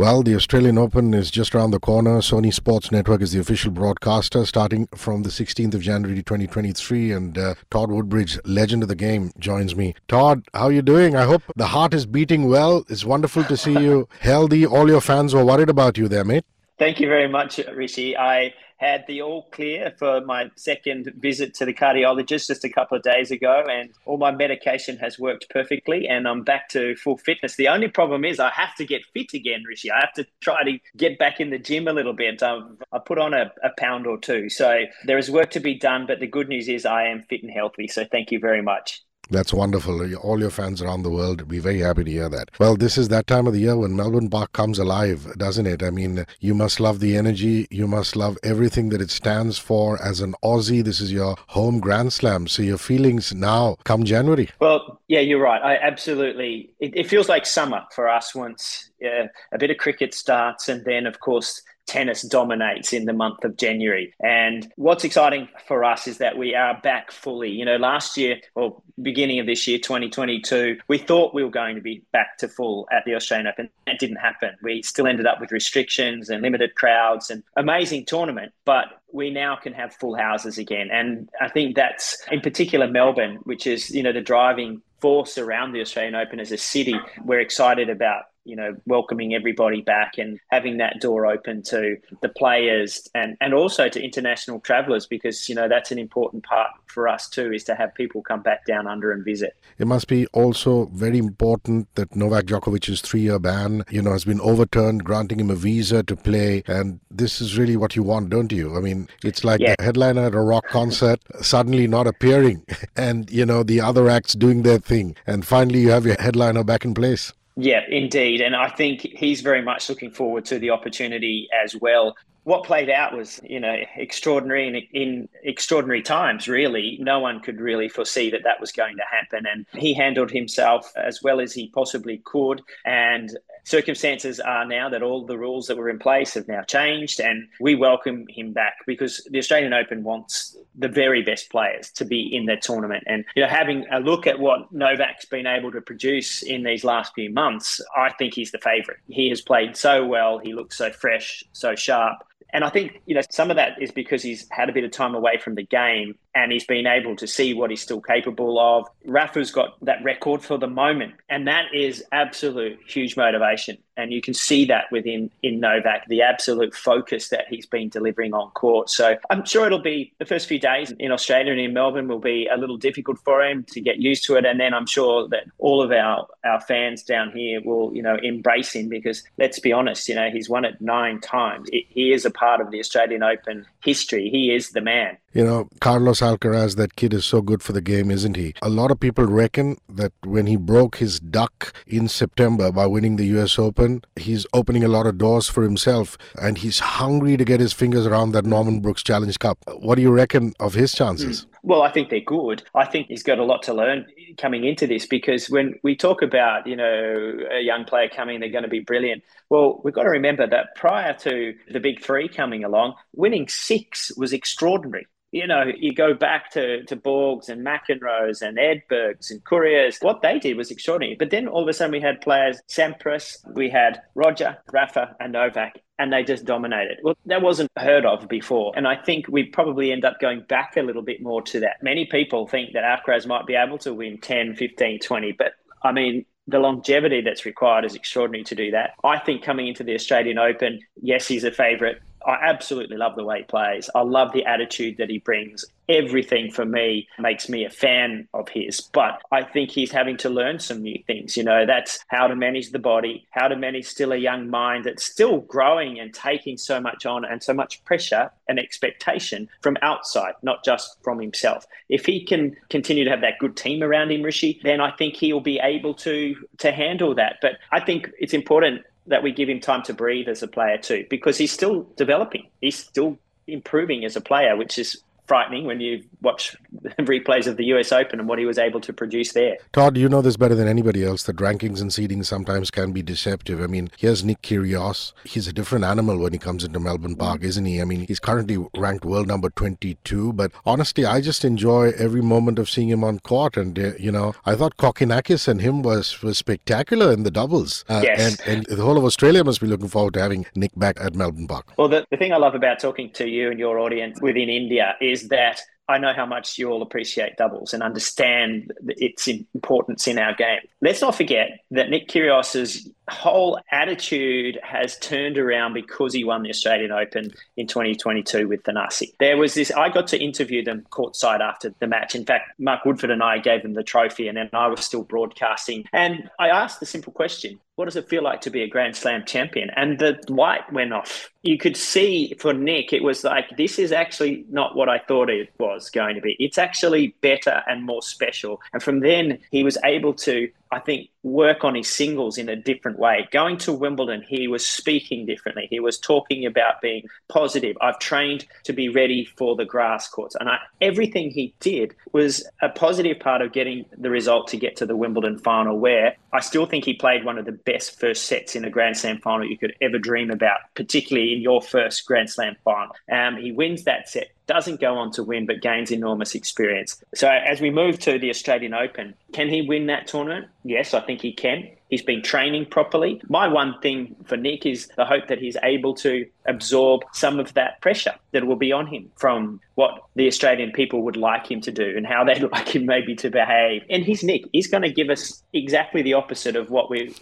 Well, the Australian Open is just around the corner. Sony Sports Network is the official broadcaster starting from the 16th of January 2023. And uh, Todd Woodbridge, legend of the game, joins me. Todd, how are you doing? I hope the heart is beating well. It's wonderful to see you healthy. All your fans were worried about you there, mate. Thank you very much, Hrishi. I had the all clear for my second visit to the cardiologist just a couple of days ago, and all my medication has worked perfectly, and I'm back to full fitness. The only problem is I have to get fit again, Hrishi. I have to try to get back in the gym a little bit. Um, I put on a, a pound or two, so there is work to be done. But the good news is I am fit and healthy. So thank you very much. That's wonderful. All your fans around the world be very happy to hear that. Well, this is that time of the year when Melbourne Park comes alive, doesn't it? I mean, you must love the energy. You must love everything that it stands for. As an Aussie, this is your home Grand Slam. So your feelings now come January. Well, yeah, you're right. I absolutely. It, it feels like summer for us once a bit of cricket starts, and then, of course, tennis dominates in the month of January. And what's exciting for us is that we are back fully. You know, last year or beginning of this year, 2022, we thought we were going to be back to full at the Australian Open. That didn't happen. We still ended up with restrictions and limited crowds and amazing tournament, but we now can have full houses again. And I think that's in particular Melbourne, which is, you know, the driving force around the Australian Open as a city. We're excited about you know, welcoming everybody back and having that door open to the players and, and also to international travellers because, you know, that's an important part for us too, is to have people come back down under and visit. It must be also very important that Novak Djokovic's three year ban, you know, has been overturned, granting him a visa to play. And this is really what you want, don't you? I mean, it's like yeah. the headliner at a rock concert suddenly not appearing and, you know, the other acts doing their thing. And finally, you have your headliner back in place. Yeah, indeed. And I think he's very much looking forward to the opportunity as well. What played out was, you know, extraordinary in, in extraordinary times, really. No one could really foresee that that was going to happen. And he handled himself as well as he possibly could. And circumstances are now that all the rules that were in place have now changed, and we welcome him back because the Australian Open wants the very best players to be in the tournament. And you know, having a look at what Novak's been able to produce in these last few months, I think he's the favourite. He has played so well. He looks so fresh, so sharp. And I think, you know, some of that is because he's had a bit of time away from the game and he's been able to see what he's still capable of. Rafa's got that record for the moment, and that is absolute huge motivation. And you can see that within in Novak, the absolute focus that he's been delivering on court. So I'm sure it'll be the first few days in Australia and in Melbourne will be a little difficult for him to get used to it. And then I'm sure that all of our, our fans down here will, you know, embrace him because let's be honest, you know, he's won it nine times. He is a part of the Australian Open history. He is the man. You know, Carlos Alcaraz, that kid is so good for the game, isn't he? A lot of people reckon that when he broke his duck in September by winning the US Open, he's opening a lot of doors for himself and he's hungry to get his fingers around that Norman Brooks Challenge Cup. What do you reckon of his chances? Mm. Well, I think they're good. I think he's got a lot to learn coming into this because when we talk about, you know, a young player coming, they're going to be brilliant. Well, we've got to remember that prior to the big three coming along, winning six was extraordinary you know, you go back to, to Borgs and McEnroes and Edbergs and Couriers, what they did was extraordinary. But then all of a sudden we had players, Sampras, we had Roger, Rafa, and Novak, and they just dominated. Well, that wasn't heard of before. And I think we probably end up going back a little bit more to that. Many people think that Alcaraz might be able to win 10, 15, 20, but I mean, the longevity that's required is extraordinary to do that. I think coming into the Australian Open, yes, he's a favourite. I absolutely love the way he plays. I love the attitude that he brings everything for me makes me a fan of his. But I think he's having to learn some new things. You know, that's how to manage the body, how to manage still a young mind that's still growing and taking so much on and so much pressure and expectation from outside, not just from himself. If he can continue to have that good team around him, Hrishi, then I think he'll be able to to handle that. But I think it's important that we give him time to breathe as a player too, because he's still developing. He's still improving as a player, which is frightening when you watch replays of the US Open and what he was able to produce there. Todd, you know this better than anybody else that rankings and seedings sometimes can be deceptive. I mean, here's Nick Kyrgios. He's a different animal when he comes into Melbourne Park, isn't he? I mean, he's currently ranked world number 22, but honestly, I just enjoy every moment of seeing him on court. And, uh, you know, I thought Kokkinakis and him was, was spectacular in the doubles. Uh, yes. And, and the whole of Australia must be looking forward to having Nick back at Melbourne Park. Well, the, the thing I love about talking to you and your audience within India is that I know how much you all appreciate doubles and understand its importance in our game. Let's not forget that Nick Kyrgios's whole attitude has turned around because he won the Australian Open in 2022 with Thanasi. There was this, I got to interview them courtside after the match. In fact, Mark Woodforde and I gave them the trophy, and then I was still broadcasting. And I asked the simple question what does it feel like to be a Grand Slam champion? And the light went off. You could see for Nick, it was like, this is actually not what I thought it was going to be. It's actually better and more special. And from then, he was able to I think, work on his singles in a different way. Going to Wimbledon, he was speaking differently. He was talking about being positive. I've trained to be ready for the grass courts. And I, everything he did was a positive part of getting the result to get to the Wimbledon final, where I still think he played one of the best first sets in a Grand Slam final you could ever dream about, particularly in your first Grand Slam final. Um, he wins that set, doesn't go on to win, but gains enormous experience. So as we move to the Australian Open, can he win that tournament? Yes, I think he can. He's been training properly. My one thing for Nick is the hope that he's able to absorb some of that pressure that will be on him from what the Australian people would like him to do and how they'd like him maybe to behave. And he's Nick. He's going to give us exactly the opposite of what we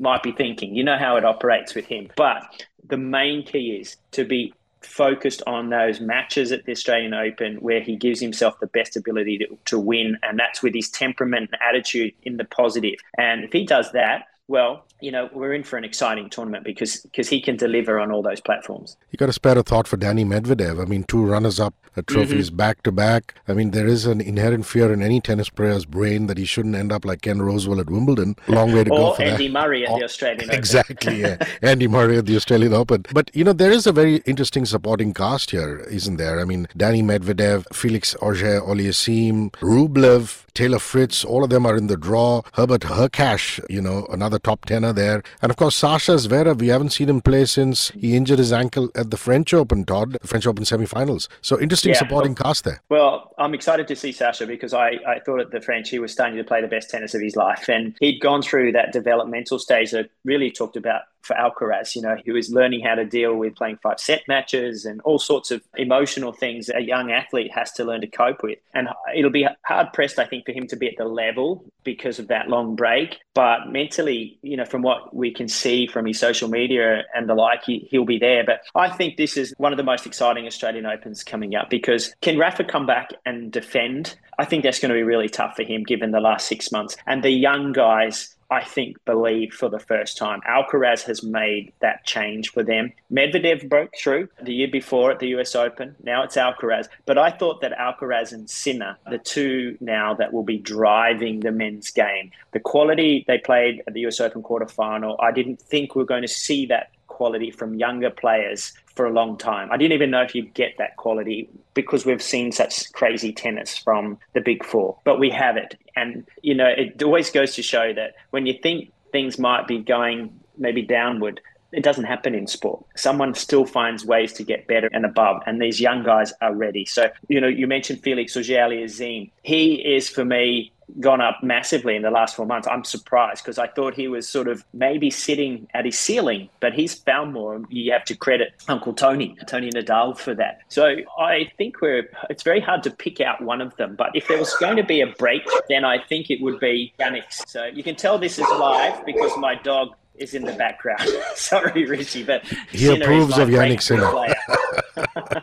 might be thinking. You know how it operates with him. But the main key is to be focused on those matches at the Australian Open where he gives himself the best ability to, to win, and that's with his temperament and attitude in the positive. And if he does that, well, you know, we're in for an exciting tournament because because he can deliver on all those platforms. You got to spare a thought for Danny Medvedev. I mean, two runners-up trophies mm-hmm. back to back. I mean, there is an inherent fear in any tennis player's brain that he shouldn't end up like Ken Rosewall at Wimbledon. Long way to or go for Andy that. Murray at the Australian Open. Exactly, yeah. Andy Murray at the Australian Open. But you know, there is a very interesting supporting cast here, isn't there? I mean, Danny Medvedev, Felix Auger-Aliassime, Rublev, Taylor Fritz, all of them are in the draw. Herbert Hurkacz, you know, another top there. And of course, Sasha Zverev, we haven't seen him play since he injured his ankle at the French Open, Todd, the French Open semifinals. So interesting yeah, supporting well, cast there. Well, I'm excited to see Sasha because I, I thought at the French he was starting to play the best tennis of his life. And he'd gone through that developmental stage that really talked about for Alcaraz. You know, he was learning how to deal with playing five set matches and all sorts of emotional things a young athlete has to learn to cope with. And it'll be hard pressed, I think, for him to be at the level because of that long break. But mentally, you know, from what we can see from his social media and the like, he, he'll be there. But I think this is one of the most exciting Australian Opens coming up because can Rafa come back and defend? I think that's going to be really tough for him given the last six months. And the young guys I think, believe for the first time. Alcaraz has made that change for them. Medvedev broke through the year before at the US Open. Now it's Alcaraz. But I thought that Alcaraz and Sinner, the two now that will be driving the men's game, the quality they played at the US Open quarterfinal, I didn't think we are going to see that quality from younger players for a long time. I didn't even know if you'd get that quality because we've seen such crazy tennis from the big four, but we have it. And, you know, it always goes to show that when you think things might be going maybe downward, it doesn't happen in sport. Someone still finds ways to get better and above, and these young guys are ready. So, you know, you mentioned Felix Auger-Aliassime. He is, for me, gone up massively in the last four months. I'm surprised because I thought he was sort of maybe sitting at his ceiling, but he's found more. You have to credit Uncle Tony, Tony Nadal, for that. So I think we're. It's very hard to pick out one of them, but if there was going to be a break, then I think it would be Jannik. So you can tell this is live because my dog is in the background. Sorry, Richie, but he Sinner approves of Jannik Sinner.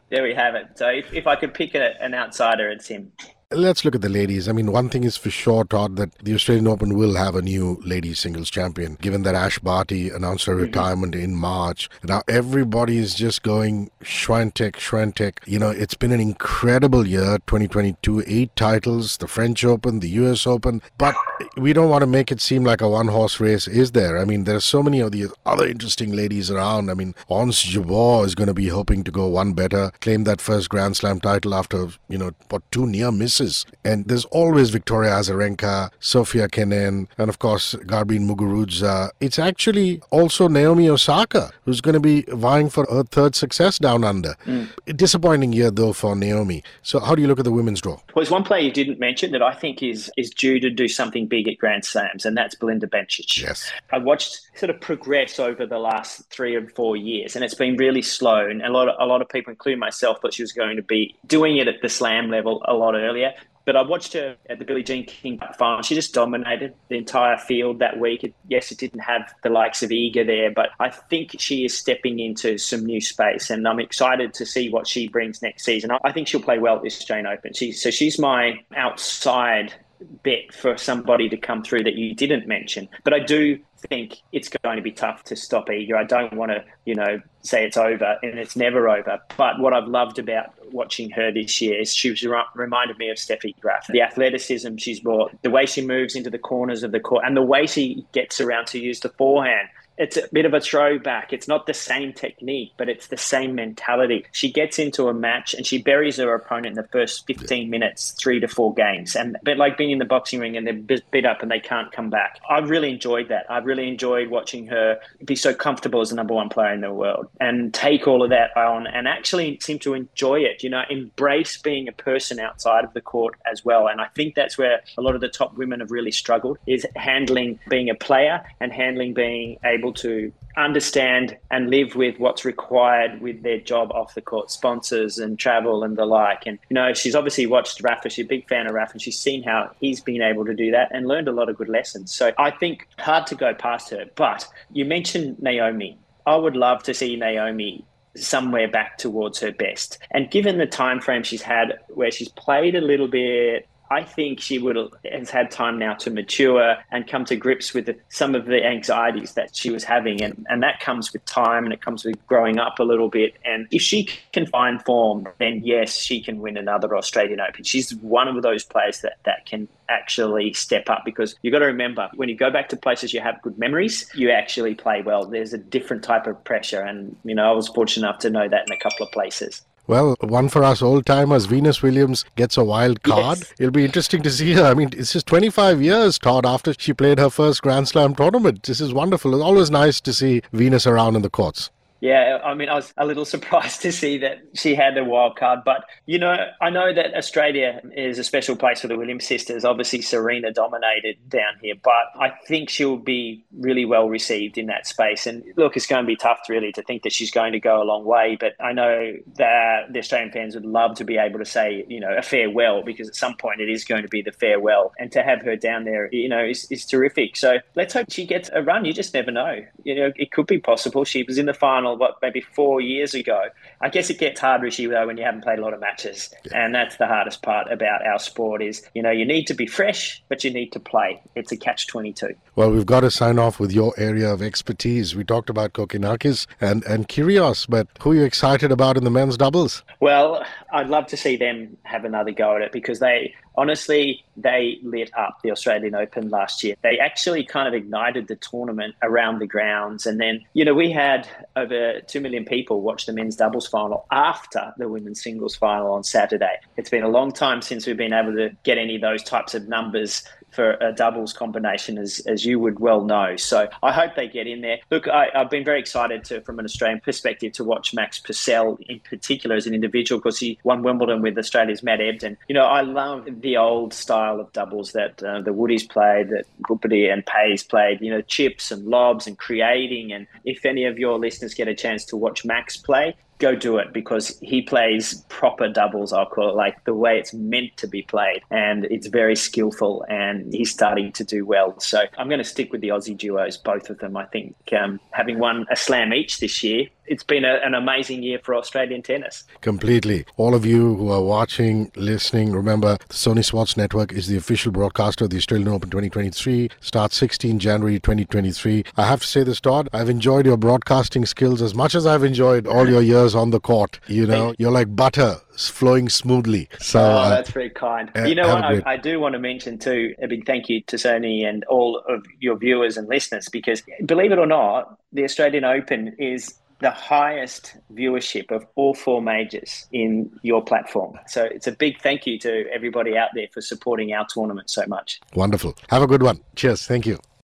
there we have it. So if, if I could pick a, an outsider, it's him. Let's look at the ladies. I mean, one thing is for sure, Todd, that the Australian Open will have a new ladies singles champion, given that Ash Barty announced her mm-hmm. retirement in March. Now, everybody is just going Swiatek, Swiatek. You know, it's been an incredible year, 2022, eight titles, the French Open, the US Open, but we don't want to make it seem like a one horse race, is there? I mean, there are so many of the other interesting ladies around. I mean, Ons Jabeur is going to be hoping to go one better, claim that first Grand Slam title after, you know, what, two near misses. And there's always Victoria Azarenka, Sofia Kenin, and of course, Garbine Muguruza. It's actually also Naomi Osaka who's going to be vying for her third success down under. Mm. Disappointing year, though, for Naomi. So, how do you look at the women's draw? Well, there's one player you didn't mention that I think is, is due to do something big at Grand Slams, and that's Belinda Bencic. Yes. I watched sort of progress over the last three or four years, and it's been really slow. And a lot of, a lot of people, including myself, thought she was going to be doing it at the slam level a lot earlier. But I watched her at the Billie Jean King final. She just dominated the entire field that week. Yes, it didn't have the likes of Iga there, but I think she is stepping into some new space, and I'm excited to see what she brings next season. I think she'll play well at this Australian Open. She, so she's my outside bet for somebody to come through that you didn't mention. But I do think it's going to be tough to stop Iga. I don't want to, you know, say it's over and it's never over. But what I've loved about watching her this year is she was reminded me of Steffi Graf. The athleticism she's brought, the way she moves into the corners of the court, and the way she gets around to use the forehand it's a bit of a throwback. It's not the same technique, but it's the same mentality. She gets into a match and she buries her opponent in the first 15 minutes, three to four games. And a bit like being in the boxing ring and they're bit up and they can't come back. I really enjoyed that. I really enjoyed watching her be so comfortable as the number one player in the world and take all of that on and actually seem to enjoy it, you know, embrace being a person outside of the court as well. And I think that's where a lot of the top women have really struggled is handling being a player and handling being able to understand and live with what's required with their job off the court, sponsors and travel and the like. And, you know, she's obviously watched Rafa. She's a big fan of Rafa and she's seen how he's been able to do that and learned a lot of good lessons. So I think hard to go past her. But you mentioned Naomi. I would love to see Naomi somewhere back towards her best. And given the time frame she's had where she's played a little bit I think she would has had time now to mature and come to grips with some of the anxieties that she was having, and and that comes with time and it comes with growing up a little bit. And if she can find form, then yes, she can win another Australian Open. She's one of those players that that can actually step up because you've got to remember when you go back to places you have good memories, you actually play well. There's a different type of pressure, and you know I was fortunate enough to know that in a couple of places. Well, one for us old timers, Venus Williams gets a wild card. Yes. It'll be interesting to see her. I mean, it's just 25 years, Todd, after she played her first Grand Slam tournament. This is wonderful. It's always nice to see Venus around in the courts. Yeah, I mean, I was a little surprised to see that she had a wild card, but you know, I know that Australia is a special place for the Williams sisters. Obviously, Serena dominated down here, but I think she'll be really well received in that space. And look, it's going to be tough, really, to think that she's going to go a long way. But I know that the Australian fans would love to be able to say, you know, a farewell because at some point it is going to be the farewell, and to have her down there, you know, is, is terrific. So let's hope she gets a run. You just never know. You know, it could be possible. She was in the final what maybe four years ago. I guess it gets harder as you though when you haven't played a lot of matches, yeah. and that's the hardest part about our sport is you know you need to be fresh, but you need to play. It's a catch twenty two. Well, we've got to sign off with your area of expertise. We talked about Kokkinakis and and Kyrgios, but who are you excited about in the men's doubles? Well, I'd love to see them have another go at it because they honestly, they lit up the Australian Open last year. They actually kind of ignited the tournament around the grounds. And then, you know, we had over 2 million people watch the men's doubles final after the women's singles final on Saturday. It's been a long time since we've been able to get any of those types of numbers for a doubles combination, as, as you would well know. So I hope they get in there. Look, I, have been very excited to, from an Australian perspective, to watch Max Purcell in particular as an individual because he won Wimbledon with Australia's Matt Ebden. You know, I love the old style of doubles that uh, the Woodies played, that Bhupathi and Paes played. You know, chips and lobs and creating. And if any of your listeners get a chance to watch Max play, go do it because he plays proper doubles, I'll call it, like the way it's meant to be played. And it's very skillful and he's starting to do well. So I'm going to stick with the Aussie duos, both of them. I think um, having won a slam each this year, it's been a, an amazing year for Australian tennis. Completely. All of you who are watching, listening, remember the Sony Sports Network is the official broadcaster of the Australian Open 2023. Starts 16 January 2023. I have to say this, Todd. I've enjoyed your broadcasting skills as much as I've enjoyed all your years on the court. You know, you're like butter flowing smoothly. So oh, uh, that's very kind. Uh, you know what? I, I, do want to mention too a big thank you to Sony and all of your viewers and listeners because believe it or not, the Australian Open is the highest viewership of all four majors in your platform. So it's a big thank you to everybody out there for supporting our tournament so much. Wonderful. Have a good one. Cheers. Thank you.